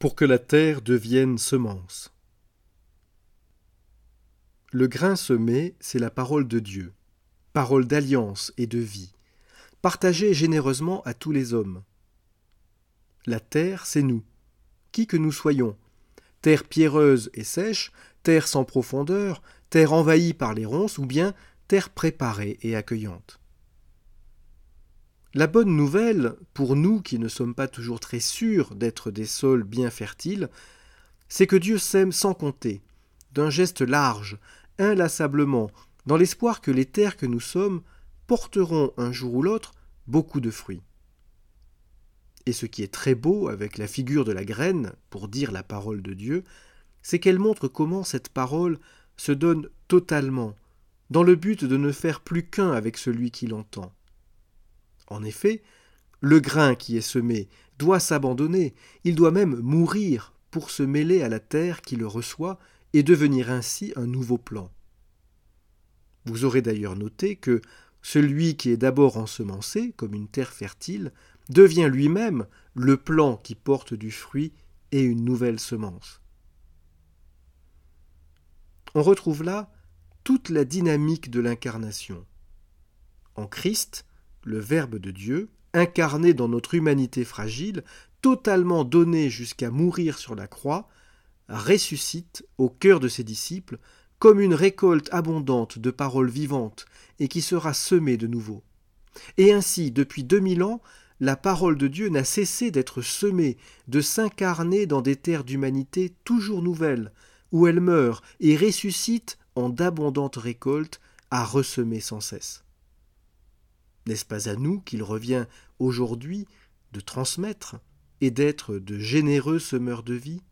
pour que la terre devienne semence. Le grain semé, c'est la parole de Dieu, parole d'alliance et de vie, partagée généreusement à tous les hommes. La terre, c'est nous, qui que nous soyons, terre pierreuse et sèche, terre sans profondeur, terre envahie par les ronces, ou bien terre préparée et accueillante. La bonne nouvelle, pour nous qui ne sommes pas toujours très sûrs d'être des sols bien fertiles, c'est que Dieu sème sans compter, d'un geste large, inlassablement, dans l'espoir que les terres que nous sommes porteront un jour ou l'autre beaucoup de fruits. Et ce qui est très beau avec la figure de la graine, pour dire la parole de Dieu, c'est qu'elle montre comment cette parole se donne totalement, dans le but de ne faire plus qu'un avec celui qui l'entend. En effet, le grain qui est semé doit s'abandonner, il doit même mourir pour se mêler à la terre qui le reçoit et devenir ainsi un nouveau plan. Vous aurez d'ailleurs noté que celui qui est d'abord ensemencé, comme une terre fertile, devient lui-même le plan qui porte du fruit et une nouvelle semence. On retrouve là toute la dynamique de l'incarnation. En Christ, le Verbe de Dieu, incarné dans notre humanité fragile, totalement donné jusqu'à mourir sur la croix, ressuscite au cœur de ses disciples comme une récolte abondante de paroles vivantes et qui sera semée de nouveau. Et ainsi, depuis deux mille ans, la parole de Dieu n'a cessé d'être semée, de s'incarner dans des terres d'humanité toujours nouvelles, où elle meurt et ressuscite en d'abondantes récoltes à ressemer sans cesse. N'est-ce pas à nous qu'il revient aujourd'hui de transmettre et d'être de généreux semeurs de vie?